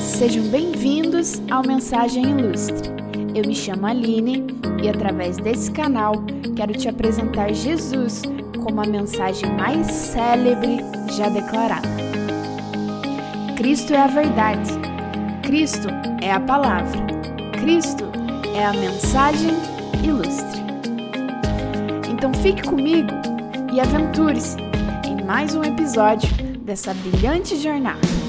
Sejam bem-vindos ao Mensagem Ilustre. Eu me chamo Aline e, através desse canal, quero te apresentar Jesus como a mensagem mais célebre já declarada. Cristo é a verdade, Cristo é a palavra, Cristo é a mensagem ilustre. Então fique comigo e aventure-se em mais um episódio dessa brilhante jornada.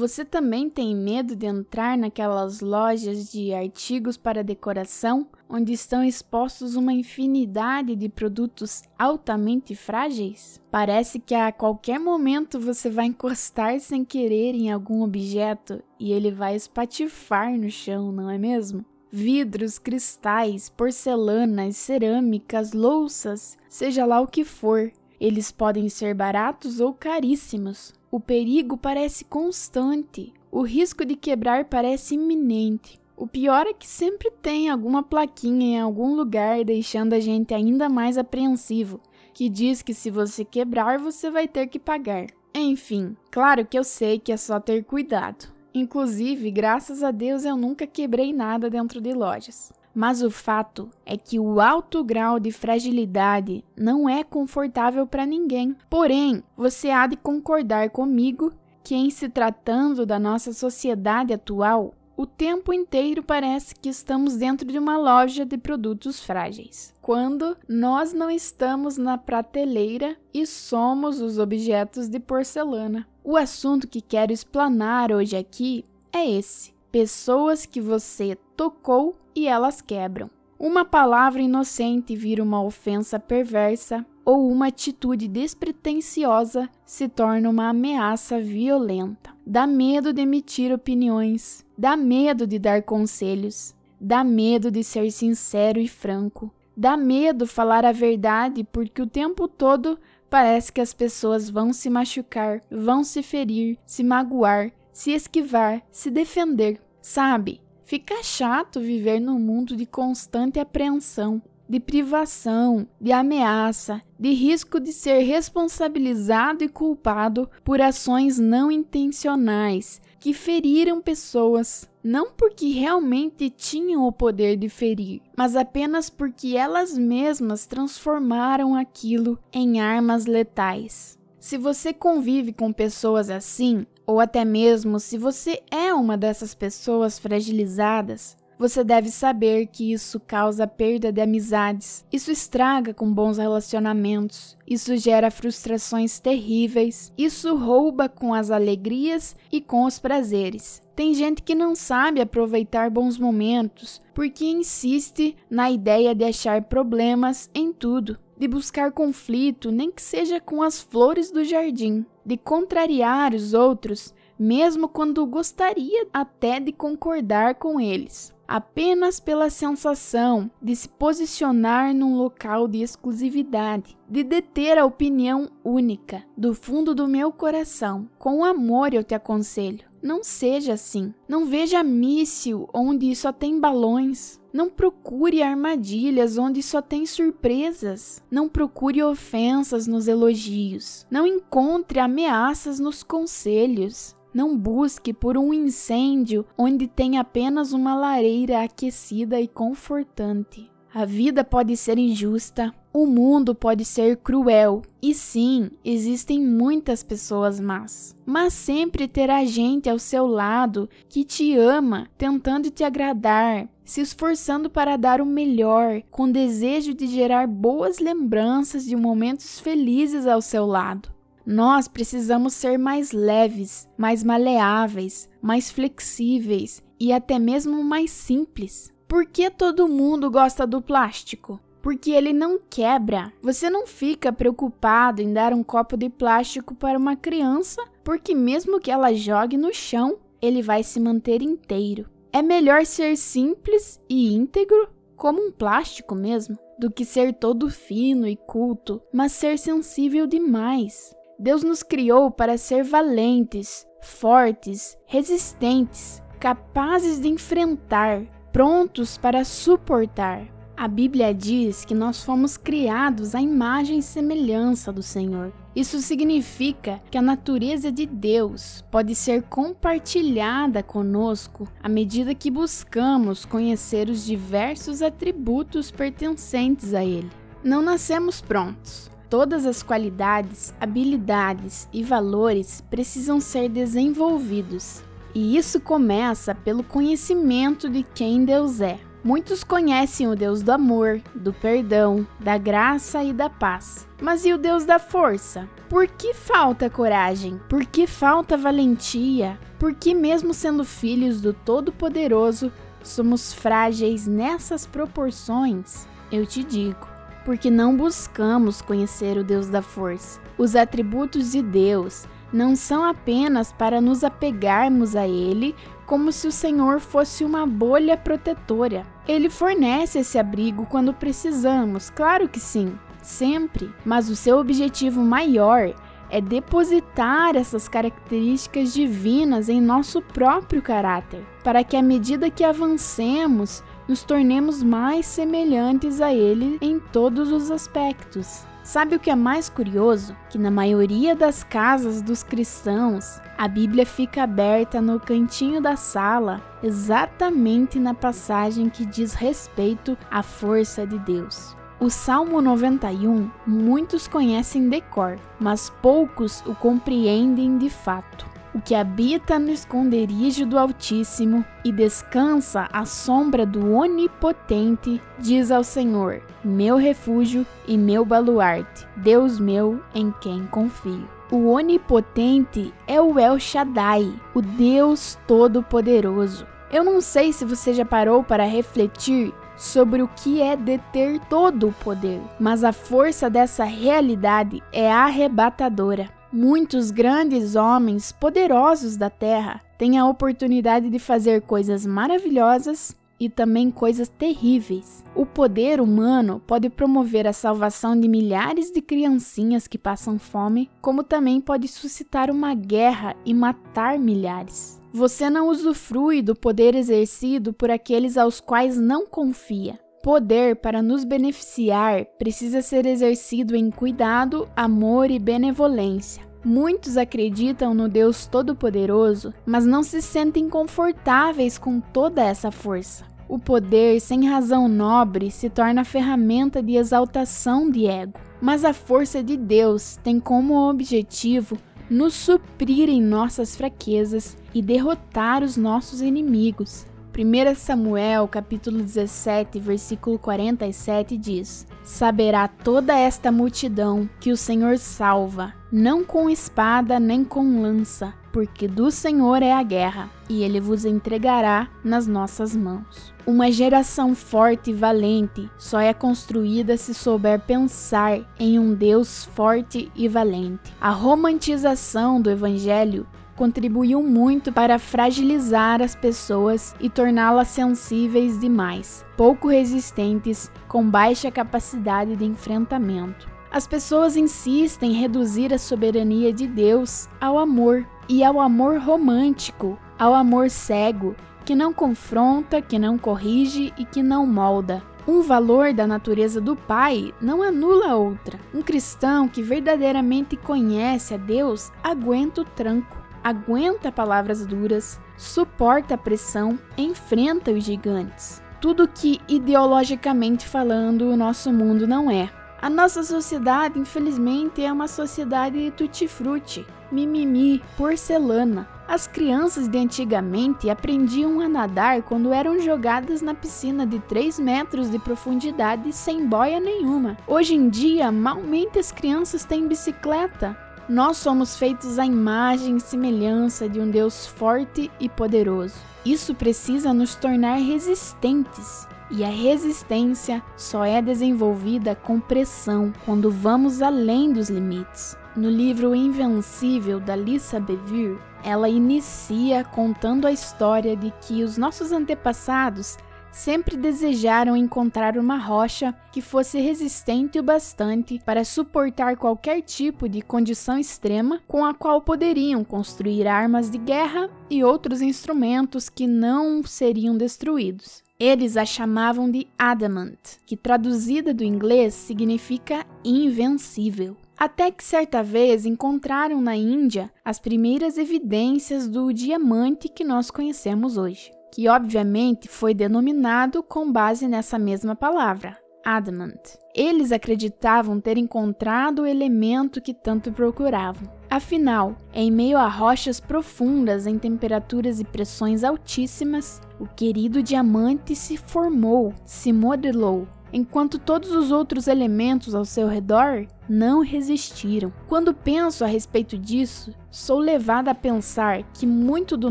Você também tem medo de entrar naquelas lojas de artigos para decoração onde estão expostos uma infinidade de produtos altamente frágeis? Parece que a qualquer momento você vai encostar sem querer em algum objeto e ele vai espatifar no chão, não é mesmo? Vidros, cristais, porcelanas, cerâmicas, louças, seja lá o que for, eles podem ser baratos ou caríssimos. O perigo parece constante. O risco de quebrar parece iminente. O pior é que sempre tem alguma plaquinha em algum lugar deixando a gente ainda mais apreensivo, que diz que se você quebrar você vai ter que pagar. Enfim, claro que eu sei que é só ter cuidado. Inclusive, graças a Deus eu nunca quebrei nada dentro de lojas. Mas o fato é que o alto grau de fragilidade não é confortável para ninguém. Porém, você há de concordar comigo que, em se tratando da nossa sociedade atual, o tempo inteiro parece que estamos dentro de uma loja de produtos frágeis, quando nós não estamos na prateleira e somos os objetos de porcelana. O assunto que quero explanar hoje aqui é esse: pessoas que você tocou e elas quebram. Uma palavra inocente vira uma ofensa perversa ou uma atitude despretensiosa se torna uma ameaça violenta. Dá medo de emitir opiniões, dá medo de dar conselhos, dá medo de ser sincero e franco, dá medo falar a verdade porque o tempo todo parece que as pessoas vão se machucar, vão se ferir, se magoar, se esquivar, se defender. Sabe, Fica chato viver num mundo de constante apreensão, de privação, de ameaça, de risco de ser responsabilizado e culpado por ações não intencionais que feriram pessoas, não porque realmente tinham o poder de ferir, mas apenas porque elas mesmas transformaram aquilo em armas letais. Se você convive com pessoas assim, ou até mesmo se você é uma dessas pessoas fragilizadas, você deve saber que isso causa perda de amizades, isso estraga com bons relacionamentos, isso gera frustrações terríveis, isso rouba com as alegrias e com os prazeres. Tem gente que não sabe aproveitar bons momentos porque insiste na ideia de achar problemas em tudo, de buscar conflito, nem que seja com as flores do jardim de contrariar os outros, mesmo quando gostaria até de concordar com eles, apenas pela sensação de se posicionar num local de exclusividade, de deter a opinião única. Do fundo do meu coração, com amor eu te aconselho. Não seja assim. Não veja míssil onde só tem balões. Não procure armadilhas onde só tem surpresas. Não procure ofensas nos elogios. Não encontre ameaças nos conselhos. Não busque por um incêndio onde tem apenas uma lareira aquecida e confortante. A vida pode ser injusta, o mundo pode ser cruel, e sim, existem muitas pessoas más. Mas sempre terá gente ao seu lado que te ama, tentando te agradar, se esforçando para dar o melhor, com desejo de gerar boas lembranças de momentos felizes ao seu lado. Nós precisamos ser mais leves, mais maleáveis, mais flexíveis e até mesmo mais simples. Por que todo mundo gosta do plástico? Porque ele não quebra. Você não fica preocupado em dar um copo de plástico para uma criança, porque mesmo que ela jogue no chão, ele vai se manter inteiro. É melhor ser simples e íntegro, como um plástico mesmo, do que ser todo fino e culto, mas ser sensível demais. Deus nos criou para ser valentes, fortes, resistentes, capazes de enfrentar, prontos para suportar. A Bíblia diz que nós fomos criados à imagem e semelhança do Senhor. Isso significa que a natureza de Deus pode ser compartilhada conosco à medida que buscamos conhecer os diversos atributos pertencentes a Ele. Não nascemos prontos. Todas as qualidades, habilidades e valores precisam ser desenvolvidos. E isso começa pelo conhecimento de quem Deus é. Muitos conhecem o Deus do amor, do perdão, da graça e da paz. Mas e o Deus da força? Por que falta coragem? Por que falta valentia? Por que, mesmo sendo filhos do Todo-Poderoso, somos frágeis nessas proporções? Eu te digo, porque não buscamos conhecer o Deus da força. Os atributos de Deus não são apenas para nos apegarmos a Ele como se o Senhor fosse uma bolha protetora. Ele fornece esse abrigo quando precisamos, claro que sim, sempre, mas o seu objetivo maior é depositar essas características divinas em nosso próprio caráter, para que à medida que avancemos, nos tornemos mais semelhantes a Ele em todos os aspectos. Sabe o que é mais curioso? Que na maioria das casas dos cristãos, a Bíblia fica aberta no cantinho da sala, exatamente na passagem que diz respeito à força de Deus. O Salmo 91 muitos conhecem de cor, mas poucos o compreendem de fato o que habita no esconderijo do Altíssimo e descansa à sombra do Onipotente, diz ao Senhor: Meu refúgio e meu baluarte, Deus meu em quem confio. O Onipotente é o El Shaddai, o Deus Todo-Poderoso. Eu não sei se você já parou para refletir sobre o que é deter todo o poder, mas a força dessa realidade é arrebatadora. Muitos grandes homens poderosos da terra têm a oportunidade de fazer coisas maravilhosas e também coisas terríveis. O poder humano pode promover a salvação de milhares de criancinhas que passam fome, como também pode suscitar uma guerra e matar milhares. Você não usufrui do poder exercido por aqueles aos quais não confia. Poder para nos beneficiar precisa ser exercido em cuidado, amor e benevolência. Muitos acreditam no Deus Todo-Poderoso, mas não se sentem confortáveis com toda essa força. O poder sem razão nobre se torna ferramenta de exaltação de ego, mas a força de Deus tem como objetivo nos suprir em nossas fraquezas e derrotar os nossos inimigos. 1 Samuel capítulo 17, versículo 47 diz: Saberá toda esta multidão que o Senhor salva, não com espada nem com lança, porque do Senhor é a guerra, e ele vos entregará nas nossas mãos. Uma geração forte e valente só é construída se souber pensar em um Deus forte e valente. A romantização do evangelho contribuiu muito para fragilizar as pessoas e torná-las sensíveis demais, pouco resistentes, com baixa capacidade de enfrentamento. As pessoas insistem em reduzir a soberania de Deus ao amor e ao amor romântico, ao amor cego, que não confronta, que não corrige e que não molda. Um valor da natureza do Pai não anula outra. Um cristão que verdadeiramente conhece a Deus aguenta o tranco aguenta palavras duras, suporta a pressão, enfrenta os gigantes. Tudo que ideologicamente falando o nosso mundo não é. A nossa sociedade, infelizmente, é uma sociedade tutti-frutti, mimimi, porcelana. As crianças de antigamente aprendiam a nadar quando eram jogadas na piscina de 3 metros de profundidade sem boia nenhuma. Hoje em dia, malmente as crianças têm bicicleta. Nós somos feitos à imagem e semelhança de um Deus forte e poderoso. Isso precisa nos tornar resistentes. E a resistência só é desenvolvida com pressão quando vamos além dos limites. No livro Invencível da Lisa Bevere, ela inicia contando a história de que os nossos antepassados sempre desejaram encontrar uma rocha que fosse resistente o bastante para suportar qualquer tipo de condição extrema com a qual poderiam construir armas de guerra e outros instrumentos que não seriam destruídos. Eles a chamavam de adamant, que traduzida do inglês significa invencível. Até que certa vez encontraram na Índia as primeiras evidências do diamante que nós conhecemos hoje, que obviamente foi denominado com base nessa mesma palavra, adamant. Eles acreditavam ter encontrado o elemento que tanto procuravam. Afinal, em meio a rochas profundas em temperaturas e pressões altíssimas, o querido diamante se formou, se modelou, enquanto todos os outros elementos ao seu redor não resistiram. Quando penso a respeito disso, sou levada a pensar que muito do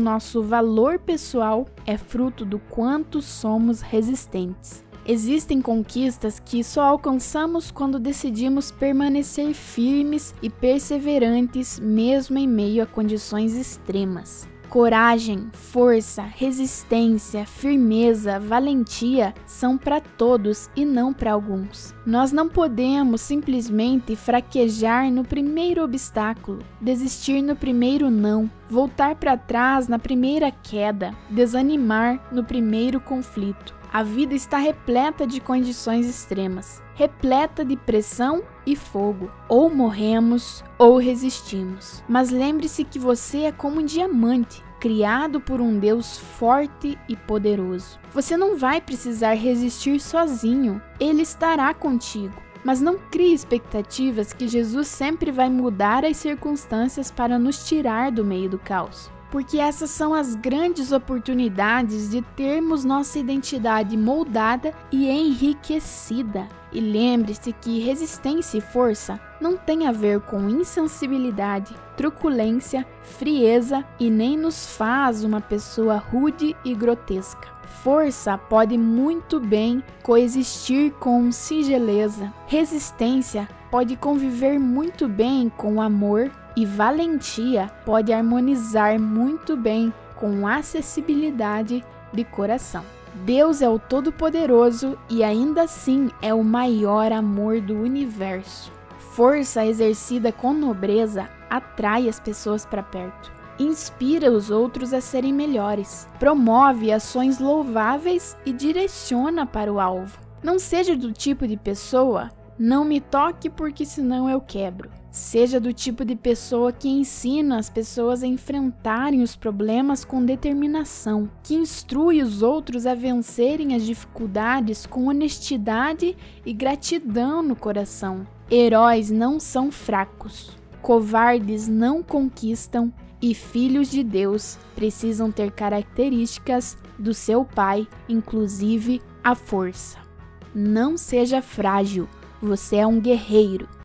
nosso valor pessoal é fruto do quanto somos resistentes. Existem conquistas que só alcançamos quando decidimos permanecer firmes e perseverantes, mesmo em meio a condições extremas. Coragem, força, resistência, firmeza, valentia são para todos e não para alguns. Nós não podemos simplesmente fraquejar no primeiro obstáculo, desistir no primeiro não, voltar para trás na primeira queda, desanimar no primeiro conflito. A vida está repleta de condições extremas, repleta de pressão e fogo. Ou morremos ou resistimos. Mas lembre-se que você é como um diamante, criado por um Deus forte e poderoso. Você não vai precisar resistir sozinho, ele estará contigo. Mas não crie expectativas que Jesus sempre vai mudar as circunstâncias para nos tirar do meio do caos porque essas são as grandes oportunidades de termos nossa identidade moldada e enriquecida. E lembre-se que resistência e força não tem a ver com insensibilidade, truculência, frieza e nem nos faz uma pessoa rude e grotesca. Força pode muito bem coexistir com singeleza. Resistência pode conviver muito bem com amor e valentia pode harmonizar muito bem com acessibilidade de coração. Deus é o Todo-Poderoso e ainda assim é o maior amor do universo. Força exercida com nobreza atrai as pessoas para perto, inspira os outros a serem melhores, promove ações louváveis e direciona para o alvo. Não seja do tipo de pessoa, não me toque porque senão eu quebro. Seja do tipo de pessoa que ensina as pessoas a enfrentarem os problemas com determinação, que instrui os outros a vencerem as dificuldades com honestidade e gratidão no coração. Heróis não são fracos, covardes não conquistam e filhos de Deus precisam ter características do seu pai, inclusive a força. Não seja frágil, você é um guerreiro